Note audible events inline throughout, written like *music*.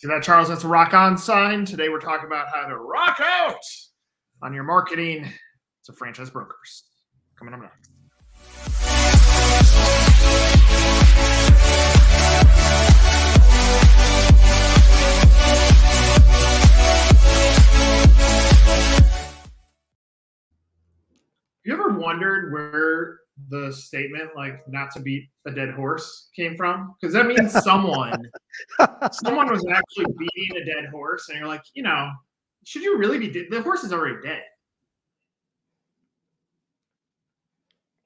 See that, Charles? That's a rock on sign. Today we're talking about how to rock out on your marketing to franchise brokers. Coming up next. You ever wondered where the statement like not to beat a dead horse came from? Because that means someone *laughs* someone was actually beating a dead horse, and you're like, you know, should you really be dead? The horse is already dead.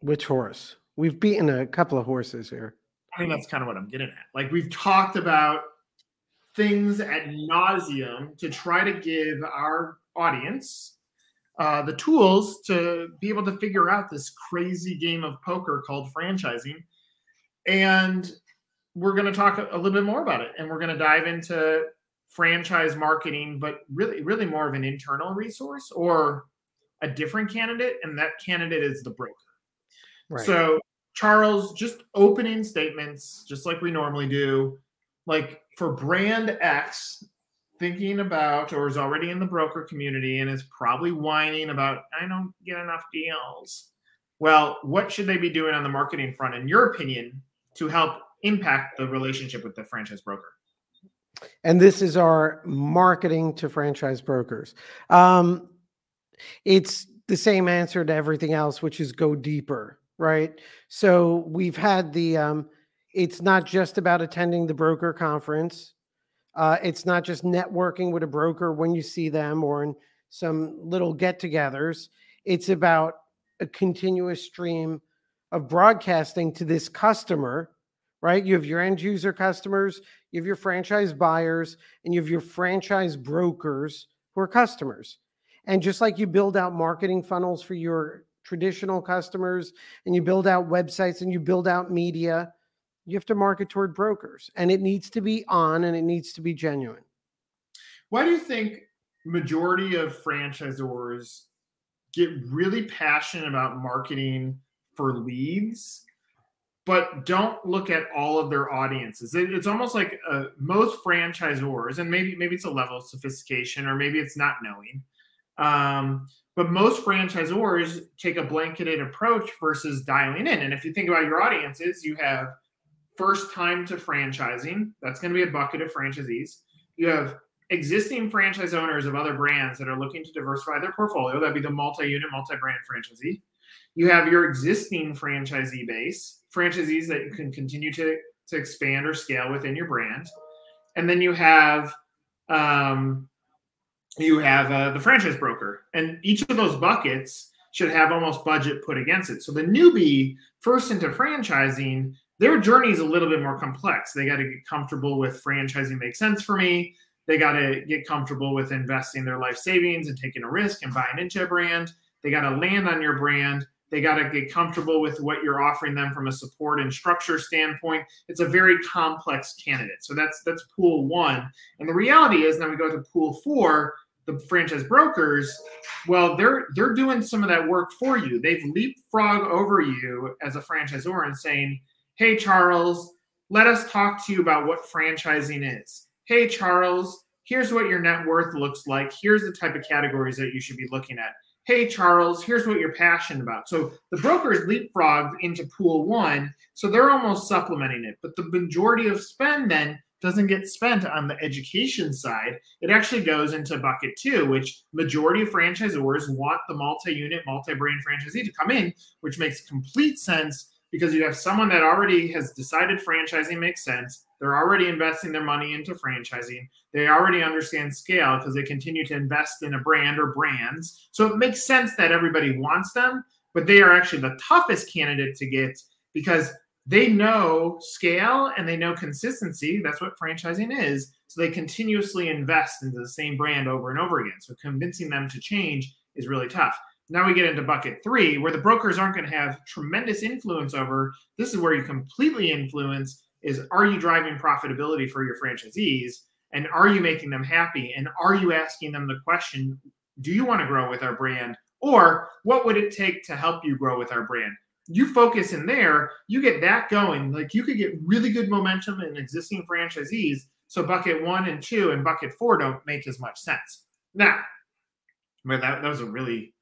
Which horse? We've beaten a couple of horses here. I mean, that's kind of what I'm getting at. Like we've talked about things at nauseum to try to give our audience uh, the tools to be able to figure out this crazy game of poker called franchising. And we're going to talk a, little bit more about it. And we're going to dive into franchise marketing, but really, really more of an internal resource or a different candidate. And that candidate is the broker. Right. So, Charles, just opening statements, just like we normally do. Like for brand X, thinking about or is already in the broker community and is probably whining about, I don't get enough deals. Well, what should they be doing on the marketing front, in your opinion, to help impact the relationship with the franchise broker? and this is our marketing to franchise brokers. Um, it's the same answer to everything else, which is go deeper, right? So we've had the. Um, it's not just about attending the broker conference. Uh, it's not just networking with a broker when you see them or in some little get-togethers. It's about a continuous stream of broadcasting to this customer right? You have your end user customers, you have your franchise buyers, and you have your franchise brokers who are customers. And just like you build out marketing funnels for your traditional customers, and you build out websites and you build out media, you have to market toward brokers. And it needs to be on and it needs to be genuine. Why do you think majority of franchisors get really passionate about marketing for leads but don't look at all of their audiences. It, it's almost like uh, most franchisors, and maybe maybe it's a level of sophistication, or maybe it's not knowing. Um, but most franchisors take a blanketed approach versus dialing in. And if you think about your audiences, you have first time to franchising. That's going to be a bucket of franchisees. You have existing franchise owners of other brands that are looking to diversify their portfolio. That'd be the multi-unit, multi-brand franchisee. You have your existing franchisee base, franchisees that you can continue to, to expand or scale within your brand. And then you have um, you have uh, the franchise broker, and each of those buckets should have almost budget put against it. So the newbie first into franchising, their journey is a little bit more complex. They got to get comfortable with franchising makes sense for me. They got to get comfortable with investing their life savings and taking a risk and buying into a brand. They got to land on your brand. They got to get comfortable with what you're offering them from a support and structure standpoint. It's a very complex candidate. So that's that's pool one. And the reality is now we go to pool four, the franchise brokers, well, they're they're doing some of that work for you. They've leapfrog over you as a franchisor and saying, Hey Charles, let us talk to you about what franchising is. Hey Charles, here's what your net worth looks like. Here's the type of categories that you should be looking at hey charles here's what you're passionate about so the brokers leapfrogged into pool one so they're almost supplementing it but the majority of spend then doesn't get spent on the education side it actually goes into bucket two which majority of franchisors want the multi-unit multi-brand franchisee to come in which makes complete sense because you have someone that already has decided franchising makes sense. They're already investing their money into franchising. They already understand scale because they continue to invest in a brand or brands. So it makes sense that everybody wants them, but they are actually the toughest candidate to get because they know scale and they know consistency. That's what franchising is. So they continuously invest into the same brand over and over again. So convincing them to change is really tough. Now we get into bucket three, where the brokers aren't going to have tremendous influence over. This is where you completely influence is are you driving profitability for your franchisees? And are you making them happy? And are you asking them the question, do you want to grow with our brand? Or what would it take to help you grow with our brand? You focus in there, you get that going. Like you could get really good momentum in existing franchisees. So bucket one and two and bucket four don't make as much sense. Now, but that, that was a really,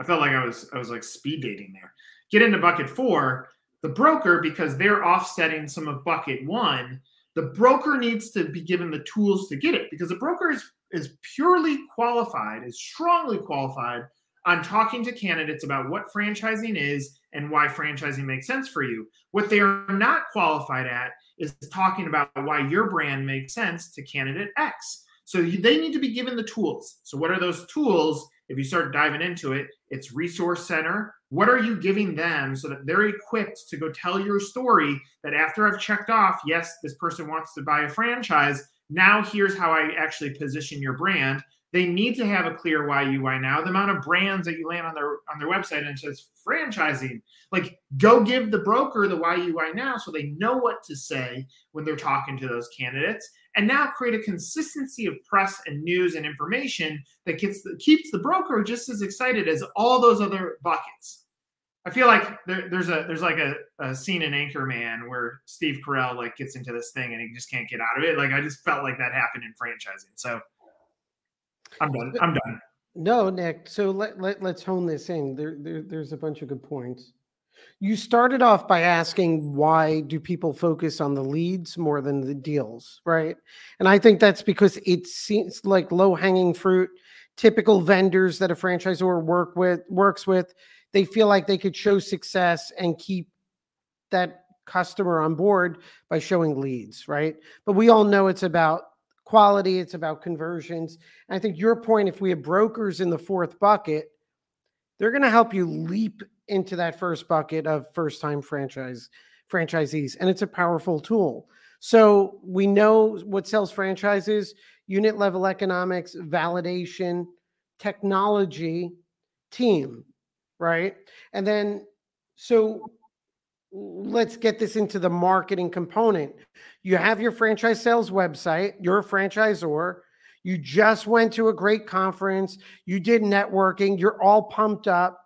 I felt like I was I was like speed dating there. Get into bucket four, the broker because they're offsetting some of bucket one. The broker needs to be given the tools to get it because the broker is is purely qualified, is strongly qualified on talking to candidates about what franchising is and why franchising makes sense for you. What they are not qualified at is talking about why your brand makes sense to candidate X. So they need to be given the tools. So, what are those tools? If you start diving into it, it's Resource Center. What are you giving them so that they're equipped to go tell your story that after I've checked off, yes, this person wants to buy a franchise, now here's how I actually position your brand. They need to have a clear why you why now. The amount of brands that you land on their on their website and it says franchising, like go give the broker the why you why now so they know what to say when they're talking to those candidates. And now create a consistency of press and news and information that gets the, keeps the broker just as excited as all those other buckets. I feel like there, there's a there's like a, a scene in Anchorman where Steve Carell like gets into this thing and he just can't get out of it. Like I just felt like that happened in franchising. So I'm done. I'm done. No, Nick. So let, let let's hone this in. There, there there's a bunch of good points. You started off by asking why do people focus on the leads more than the deals, right? And I think that's because it seems like low hanging fruit. Typical vendors that a franchisor work with works with they feel like they could show success and keep that customer on board by showing leads, right? But we all know it's about quality, it's about conversions. And I think your point, if we have brokers in the fourth bucket, they're going to help you leap into that first bucket of first time franchise franchisees and it's a powerful tool so we know what sells franchises unit level economics validation technology team right? And then, so let's get this into the marketing component. You have your franchise sales website, you're a franchisor, you just went to a great conference, you did networking, you're all pumped up,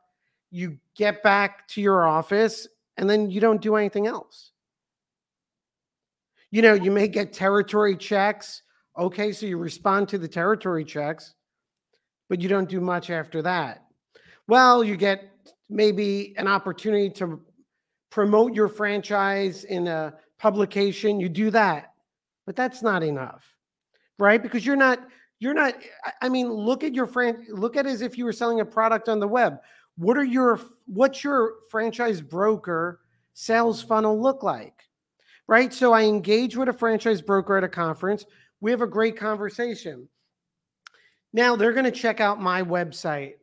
you get back to your office, and then you don't do anything else. You know, you may get territory checks. Okay, so you respond to the territory checks, but you don't do much after that. Well, you get maybe an opportunity to promote your franchise in a publication, you do that. But that's not enough. Right? Because you're not you're not I mean, look at your fran look at it as if you were selling a product on the web. What are your what's your franchise broker sales funnel look like? Right? So I engage with a franchise broker at a conference. We have a great conversation. Now they're going to check out my website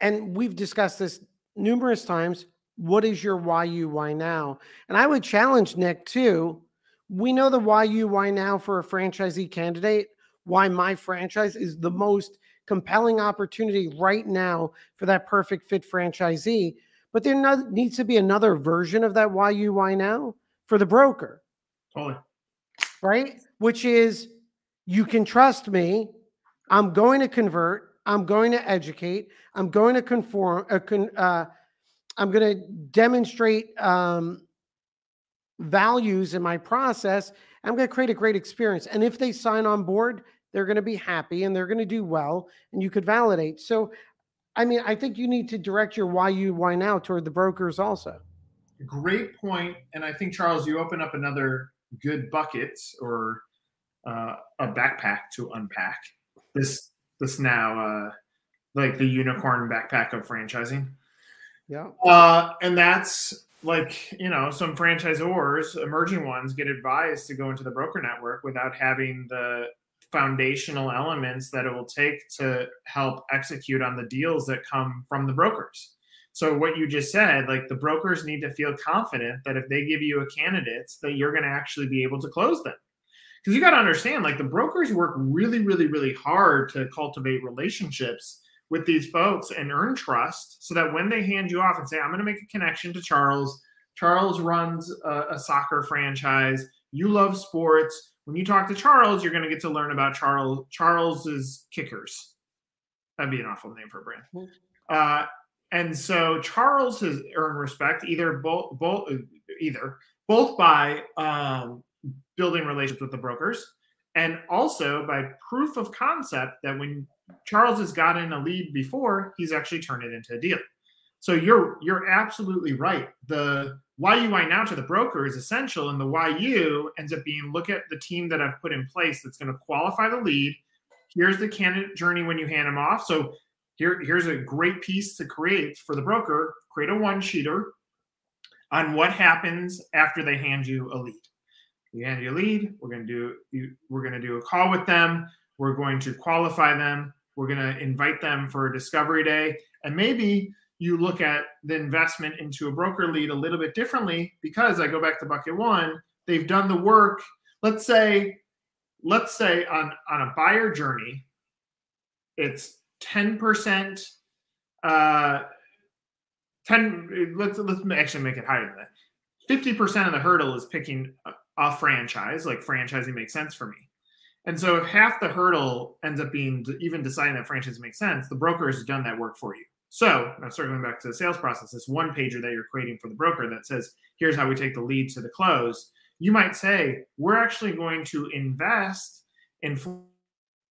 and we've discussed this numerous times. What is your why you why now? And I would challenge Nick too. We know the why you why now for a franchisee candidate, why my franchise is the most compelling opportunity right now for that perfect fit franchisee. But there needs to be another version of that why you why now for the broker. Totally. Right? Which is you can trust me. I'm going to convert. I'm going to educate. I'm going to conform. Uh, con, uh, I'm going to demonstrate um, values in my process. I'm going to create a great experience. And if they sign on board, they're going to be happy and they're going to do well, and you could validate. So, I mean, I think you need to direct your why you why now toward the brokers also. Great point, and I think Charles, you open up another good bucket or uh, a backpack to unpack. This this now uh, like the unicorn backpack of franchising. Yeah. Uh, and that's like you know some franchisors, emerging ones, get advised to go into the broker network without having the foundational elements that it will take to help execute on the deals that come from the brokers. So what you just said, like the brokers need to feel confident that if they give you a candidate, that you're going to actually be able to close them because you got to understand like the brokers work really really really hard to cultivate relationships with these folks and earn trust so that when they hand you off and say i'm going to make a connection to charles charles runs a, a, soccer franchise. You love sports. When you talk to charles you're going to get to learn about charles charles's kickers. That'd be an awful name for a brand. Mm-hmm. uh, and so charles has earned respect either both both either both by um, building relationships with the brokers and also by proof of concept that when Charles has gotten a lead before, he's actually turned it into a deal. So you're you're absolutely right. The why you why now to the broker is essential, and the why you ends up being look at the team that I've put in place that's going to qualify the lead. Here's the candidate journey when you hand them off. So here, here's a great piece to create for the broker. Create a one sheeter on what happens after they hand you a lead. We hand you a lead. We're going to do we're going to do a call with them. We're going to qualify them. We're going to invite them for a discovery day, and maybe you look at the investment into a broker lead a little bit differently because I go back to bucket one, they've done the work. Let's say, let's say on, on a buyer journey, it's 10%, uh, 10, let's, let's actually make it higher than that. 50% of the hurdle is picking a, a franchise, like franchising makes sense for me. And so if half the hurdle ends up being even deciding that franchise makes sense, the broker has done that work for you. So now circling back to the sales process, this one pager that you're creating for the broker that says, here's how we take the lead to the close. You might say, we're actually going to invest in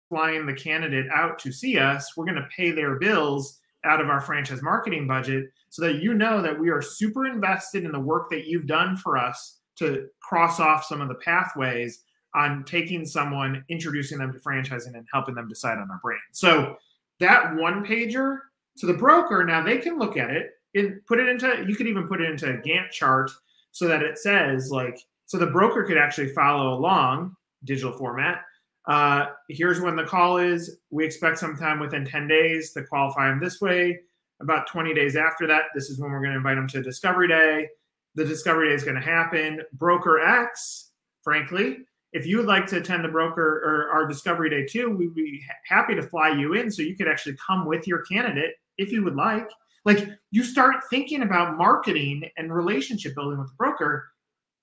flying the candidate out to see us. We're going to pay their bills out of our franchise marketing budget so that you know that we are super invested in the work that you've done for us to cross off some of the pathways on taking someone, introducing them to franchising, and helping them decide on our brand. So that one pager to the broker now they can look at it and put it into. You could even put it into a Gantt chart so that it says like so the broker could actually follow along digital format. Uh, here's when the call is. We expect sometime within 10 days to qualify them this way. About 20 days after that, this is when we're going to invite them to discovery day. The discovery day is going to happen. Broker X, frankly, if you would like to attend the broker or our discovery day too, we'd be happy to fly you in so you could actually come with your candidate if you would like. Like you start thinking about marketing and relationship building with the broker.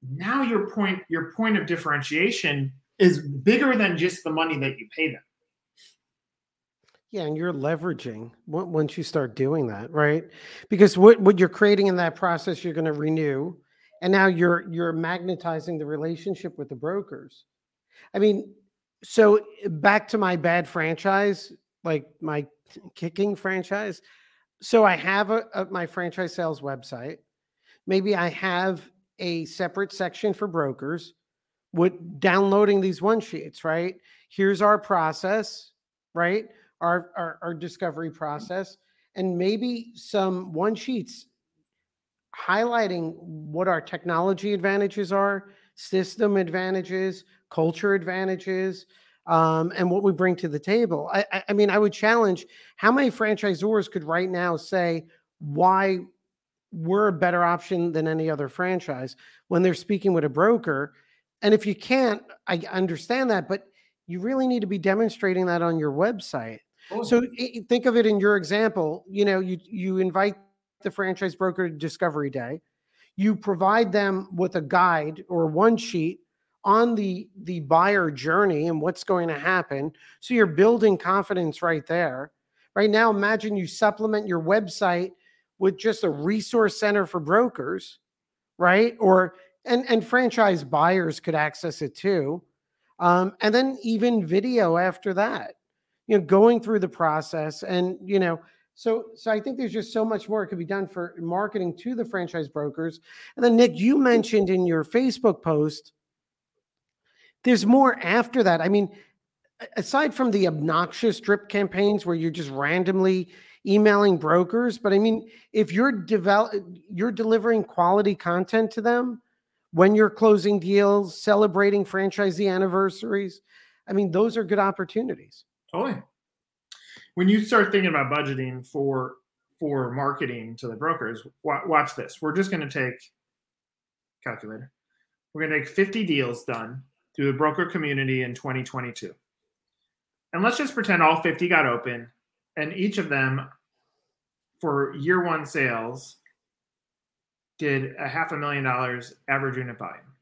Now your point, your point of differentiation is bigger than just the money that you pay them. Yeah, and you're leveraging once you start doing that, right? Because what, what you're creating in that process, you're going to renew and now you're you're magnetizing the relationship with the brokers. I mean so eh, back to my bad franchise like my *laughs* kicking franchise. So i have a, a, my franchise sales website. Maybe i have a separate section for brokers with downloading these one sheets right? Here's our process right? Our, our, our discovery process. And maybe some one sheets highlighting what our technology advantages are, system advantages, culture advantages, um, and what we bring to the table. I, I, mean, I would challenge how many franchisors could right now say why we're a better option than any other franchise when they're speaking with a broker. And if you can't, I understand that, but you really need to be demonstrating that on your website. Oh. So think of it in your example. You know, you you invite the franchise broker discovery day. You provide them with a guide or one sheet on the the buyer journey and what's going to happen. So you're building confidence right there. Right now, imagine you supplement your website with just a resource center for brokers, right? Or and and franchise buyers could access it too. Um, and then even video after that, you know, going through the process and you know so, so I think there's just so much more it could be done for marketing to the franchise brokers. And then, Nick, you mentioned in your Facebook post, there's more after that. I mean, aside from the obnoxious drip campaigns where you're just randomly emailing brokers, but I mean, if you're develop, you're delivering quality content to them when you're closing deals, celebrating franchisee anniversaries. I mean, those are good opportunities. Yeah when you start thinking about budgeting for for marketing to the brokers, watch this. We're just going to take calculator. We're going to take 50 deals done through the broker community in 2022. And let's just pretend all 50 got open and each of them for year one sales did a half a million dollars average unit volume.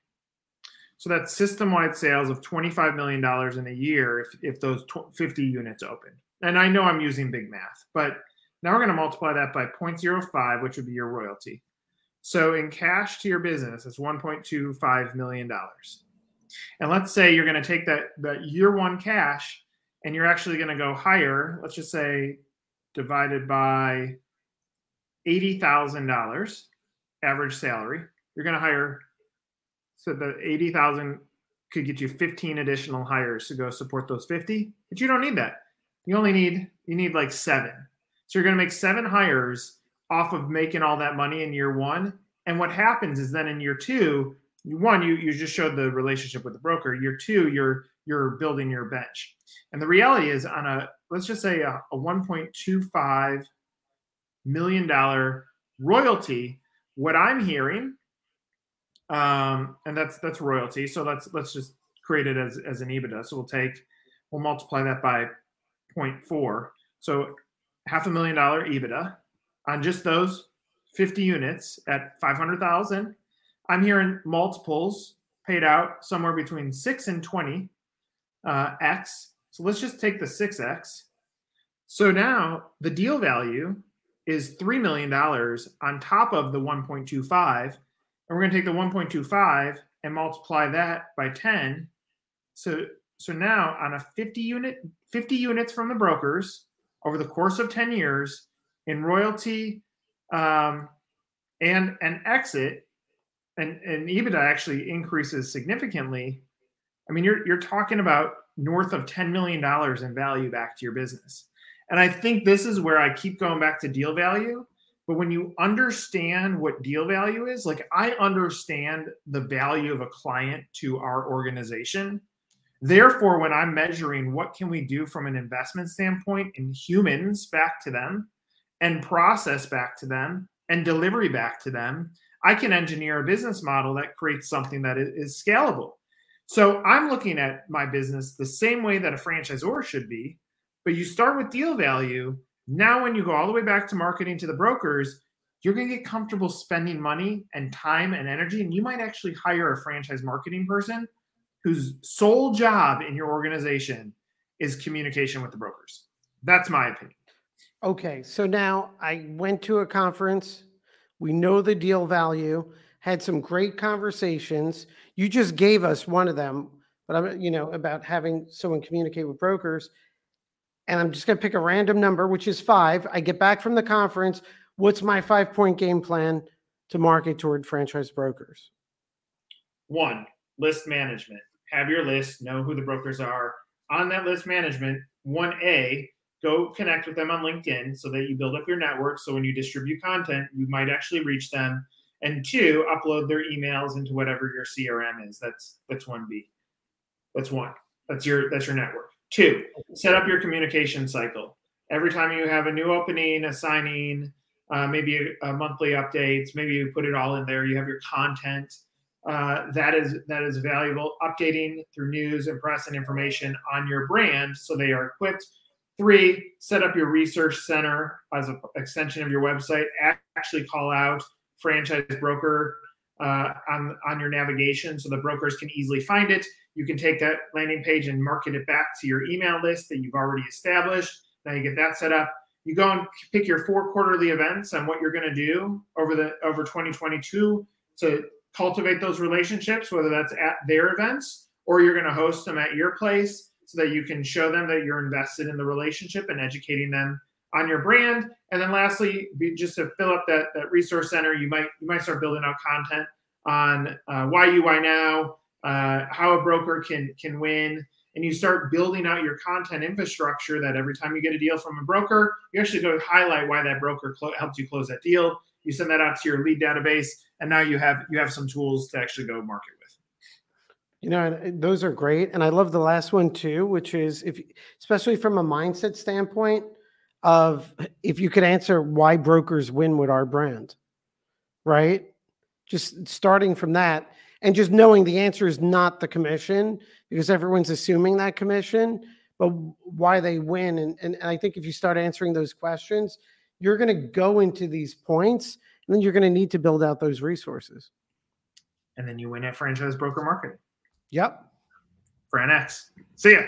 So that's system wide sales of $25 million in a year if, if those 50 units open and I know I'm using big math, but now we're going to multiply that by 0.05, which would be your royalty. So in cash to your business, it's $1.25 million. And let's say you're going to take that that year one cash and you're actually going to go higher. Let's just say divided by eighty thousand dollars average salary. You're going to hire so the eighty thousand could get you 15 additional hires to go support those 50, but you don't need that. You only need you need like seven. So you're going to make seven hires off of making all that money in year one. And what happens is then in year two, one, you you just showed the relationship with the broker. Year two, you're you're building your bench. And the reality is on a let's just say a, a 1.25 million dollar royalty, what I'm hearing um, and that's that's royalty. So let's let's just create it as as an EBITDA. So we'll take we'll multiply that by 0.4. So half a million dollar EBITDA on just those 50 units at 500,000. I'm hearing multiples paid out somewhere between 6 and 20 uh, x. So let's just take the 6x. So now the deal value is $3 million on top of the 1.25 and we're going to take the 1.25 and multiply that by 10. So, so now on a 50 unit, 50 units from the brokers over the course of 10 years in royalty um, and an exit, and, and EBITDA actually increases significantly. I mean, you're you're talking about north of $10 million in value back to your business. And I think this is where I keep going back to deal value but when you understand what deal value is, like I understand the value of a client to our organization. Therefore, when I'm measuring what can we do from an investment standpoint in humans back to them and process back to them and delivery back to them, I can engineer a business model that creates something that is scalable. So I'm looking at my business the same way that a franchisor should be, but you start with deal value now, when you go all the way back to marketing to the brokers, you're going to get comfortable spending money and time and energy. And you might actually hire a franchise marketing person whose sole job in your organization is communication with the brokers. That's my opinion. Okay. So now I went to a conference. We know the deal value, had some great conversations. You just gave us one of them, but I'm, you know, about having someone communicate with brokers and I'm just going to pick a random number, which is five. I get back from the conference. What's my five point game plan to market toward franchise brokers? One, list management. Have your list, know who the brokers are. On that list management, 1A, go connect with them on LinkedIn so that you build up your network. So when you distribute content, you might actually reach them. And two, upload their emails into whatever your CRM is. That's that's 1B. That's one. That's your that's your network. Two, set up your communication cycle. Every time you have a new opening, a signing, uh, maybe a, a, monthly updates, maybe you put it all in there. You have your content. Uh, that is that is valuable. Updating through news and press and information on your brand so they are equipped. Three, set up your research center as an extension of your website. Actually, call out franchise broker uh, on on your navigation so the brokers can easily find it. You can take that landing page and market it back to your email list that you've already established. Now you get that set up. You go and pick your four quarterly events and what you're going to do over the over 2022 to cultivate those relationships, whether that's at their events or you're going to host them at your place so that you can show them that you're invested in the relationship and educating them on your brand. And then lastly, just to fill up that, that resource center, you might you might start building out content on uh, why you why now, uh, how a broker can can win, and you start building out your content infrastructure. That every time you get a deal from a broker, you actually go highlight why that broker clo- helped you close that deal. You send that out to your lead database, and now you have you have some tools to actually go market with. You know, those are great, and I love the last one too, which is if, especially from a mindset standpoint, of if you could answer why brokers win with our brand, right? Just starting from that and just knowing the answer is not the commission because everyone's assuming that commission, but why they win. And, and, and I think if you start answering those questions, you're going to go into these points and then you're going to need to build out those resources. And then you win at franchise broker marketing. Yep. Fran X. See ya.